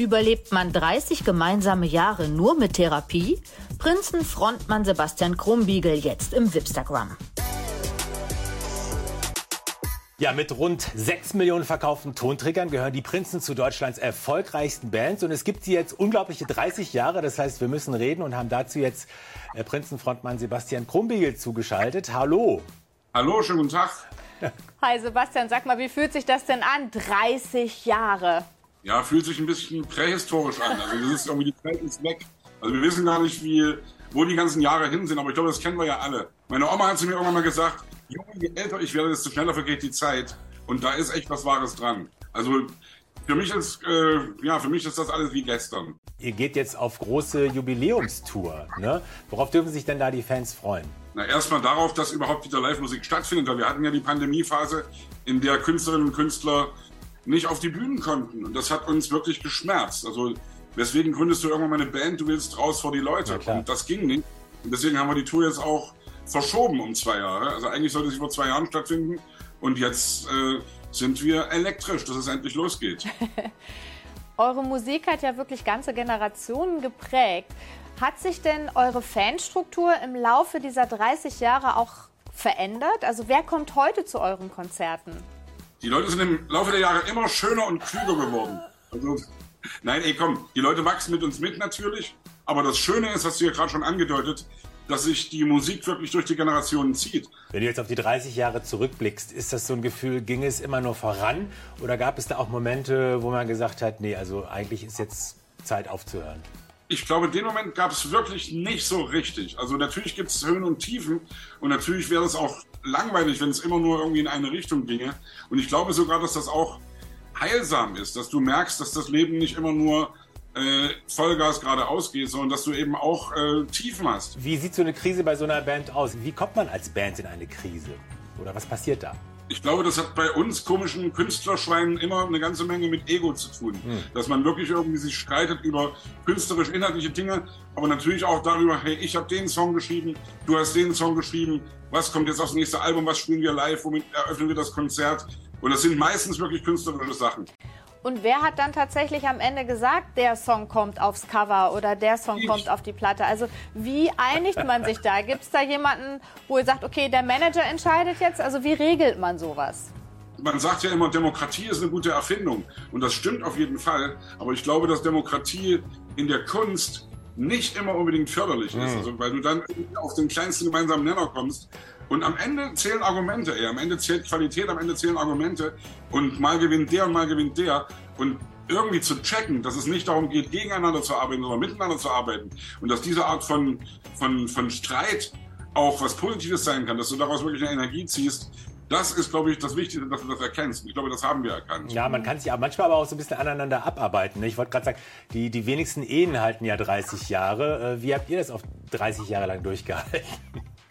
Überlebt man 30 gemeinsame Jahre nur mit Therapie? Prinzen-Frontmann Sebastian Krumbiegel jetzt im Wipstagram. Ja, mit rund 6 Millionen verkauften Tonträgern gehören die Prinzen zu Deutschlands erfolgreichsten Bands. Und es gibt sie jetzt unglaubliche 30 Jahre. Das heißt, wir müssen reden und haben dazu jetzt äh, Prinzenfrontmann Sebastian Krumbiegel zugeschaltet. Hallo. Hallo, schönen guten Tag. Hi Sebastian, sag mal, wie fühlt sich das denn an? 30 Jahre. Ja, fühlt sich ein bisschen prähistorisch an. Also das ist irgendwie die Zeit ist weg. Also wir wissen gar nicht, wie, wo die ganzen Jahre hin sind, aber ich glaube, das kennen wir ja alle. Meine Oma hat zu mir irgendwann mal gesagt, Junge, je älter ich werde, desto schneller vergeht die Zeit. Und da ist echt was Wahres dran. Also für mich ist, äh, ja, für mich ist das alles wie gestern. Ihr geht jetzt auf große Jubiläumstour. Ne? Worauf dürfen sich denn da die Fans freuen? Na, erstmal darauf, dass überhaupt wieder Live-Musik stattfindet. Weil wir hatten ja die Pandemiephase, in der Künstlerinnen und Künstler nicht auf die Bühnen konnten. Und das hat uns wirklich geschmerzt. Also, weswegen gründest du irgendwann mal eine Band, du willst raus vor die Leute. Und das ging nicht. Und deswegen haben wir die Tour jetzt auch verschoben um zwei Jahre. Also eigentlich sollte sie vor zwei Jahren stattfinden und jetzt äh, sind wir elektrisch, dass es endlich losgeht. Eure Musik hat ja wirklich ganze Generationen geprägt. Hat sich denn eure Fanstruktur im Laufe dieser 30 Jahre auch verändert? Also wer kommt heute zu euren Konzerten? Die Leute sind im Laufe der Jahre immer schöner und klüger geworden. Also, nein, ey, komm, die Leute wachsen mit uns mit natürlich. Aber das Schöne ist, hast du ja gerade schon angedeutet, dass sich die Musik wirklich durch die Generationen zieht. Wenn du jetzt auf die 30 Jahre zurückblickst, ist das so ein Gefühl, ging es immer nur voran? Oder gab es da auch Momente, wo man gesagt hat, nee, also eigentlich ist jetzt Zeit aufzuhören? Ich glaube, den Moment gab es wirklich nicht so richtig. Also natürlich gibt es Höhen und Tiefen und natürlich wäre es auch langweilig, wenn es immer nur irgendwie in eine Richtung ginge. Und ich glaube sogar, dass das auch heilsam ist, dass du merkst, dass das Leben nicht immer nur äh, Vollgas geradeaus geht, sondern dass du eben auch äh, Tiefen hast. Wie sieht so eine Krise bei so einer Band aus? Wie kommt man als Band in eine Krise? Oder was passiert da? Ich glaube, das hat bei uns komischen Künstlerschweinen immer eine ganze Menge mit Ego zu tun. Hm. Dass man wirklich irgendwie sich streitet über künstlerisch-inhaltliche Dinge, aber natürlich auch darüber, hey, ich habe den Song geschrieben, du hast den Song geschrieben, was kommt jetzt aufs nächste Album, was spielen wir live, womit eröffnen wir das Konzert. Und das sind meistens wirklich künstlerische Sachen. Und wer hat dann tatsächlich am Ende gesagt, der Song kommt aufs Cover oder der Song ich. kommt auf die Platte? Also wie einigt man sich da? Gibt es da jemanden, wo ihr sagt, okay, der Manager entscheidet jetzt? Also wie regelt man sowas? Man sagt ja immer, Demokratie ist eine gute Erfindung. Und das stimmt auf jeden Fall. Aber ich glaube, dass Demokratie in der Kunst nicht immer unbedingt förderlich ist. Hm. Also, weil du dann auf den kleinsten gemeinsamen Nenner kommst. Und am Ende zählen Argumente, ey. Am Ende zählt Qualität, am Ende zählen Argumente. Und mal gewinnt der und mal gewinnt der. Und irgendwie zu checken, dass es nicht darum geht, gegeneinander zu arbeiten, sondern miteinander zu arbeiten. Und dass diese Art von, von, von Streit auch was Positives sein kann, dass du daraus wirklich eine Energie ziehst, das ist, glaube ich, das Wichtige, dass du das erkennst. Ich glaube, das haben wir erkannt. Ja, man kann sich aber manchmal aber auch so ein bisschen aneinander abarbeiten. Ne? Ich wollte gerade sagen, die, die wenigsten Ehen halten ja 30 Jahre. Äh, wie habt ihr das auf 30 Jahre lang durchgehalten?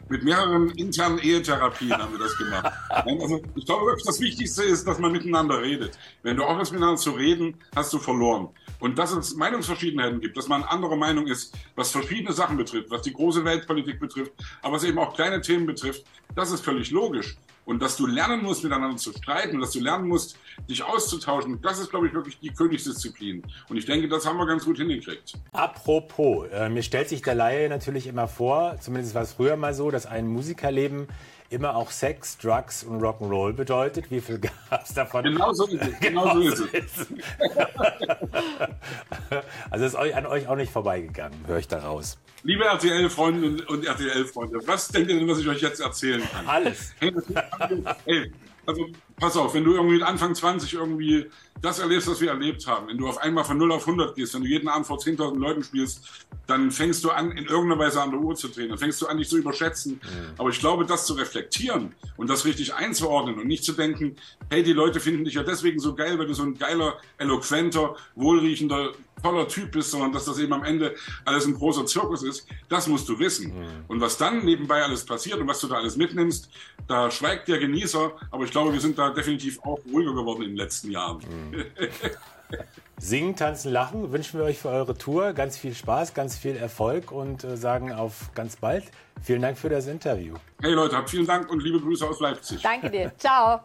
Mit mehreren internen Ehetherapien haben wir das gemacht. Also, ich glaube das Wichtigste ist, dass man miteinander redet. Wenn du aufhörst, miteinander zu reden, hast du verloren. Und dass es Meinungsverschiedenheiten gibt, dass man anderer Meinung ist, was verschiedene Sachen betrifft, was die große Weltpolitik betrifft, aber was eben auch kleine Themen betrifft, das ist völlig logisch. Und dass du lernen musst, miteinander zu streiten, dass du lernen musst, dich auszutauschen, das ist, glaube ich, wirklich die Königsdisziplin. Und ich denke, das haben wir ganz gut hingekriegt. Apropos, äh, mir stellt sich der Laie natürlich immer vor, zumindest war es früher mal so, dass ein Musikerleben immer auch Sex, Drugs und Rock'n'Roll bedeutet. Wie viel gab es davon? Genau so ist es. Genau, genau so ist es. also ist an euch auch nicht vorbeigegangen, höre ich daraus. Liebe RTL-Freunde und RTL-Freunde, was denkt ihr denn, was ich euch jetzt erzählen kann? Alles. Hey, also pass auf, wenn du irgendwie mit Anfang 20 irgendwie das erlebst, was wir erlebt haben, wenn du auf einmal von 0 auf 100 gehst, wenn du jeden Abend vor 10.000 Leuten spielst, dann fängst du an, in irgendeiner Weise an der Uhr zu drehen. Dann fängst du an, dich zu überschätzen. Mhm. Aber ich glaube, das zu reflektieren und das richtig einzuordnen und nicht zu denken, hey, die Leute finden dich ja deswegen so geil, weil du so ein geiler, eloquenter, wohlriechender, toller Typ bist, sondern dass das eben am Ende alles ein großer Zirkus ist, das musst du wissen. Mhm. Und was dann nebenbei alles passiert und was du da alles mitnimmst, da schweigt der Genießer, aber ich glaube, wir sind da definitiv auch ruhiger geworden in den letzten Jahren. Mhm. Singen, tanzen, lachen wünschen wir euch für eure Tour ganz viel Spaß, ganz viel Erfolg und äh, sagen auf ganz bald. Vielen Dank für das Interview. Hey Leute, habt vielen Dank und liebe Grüße aus Leipzig. Danke dir. Ciao.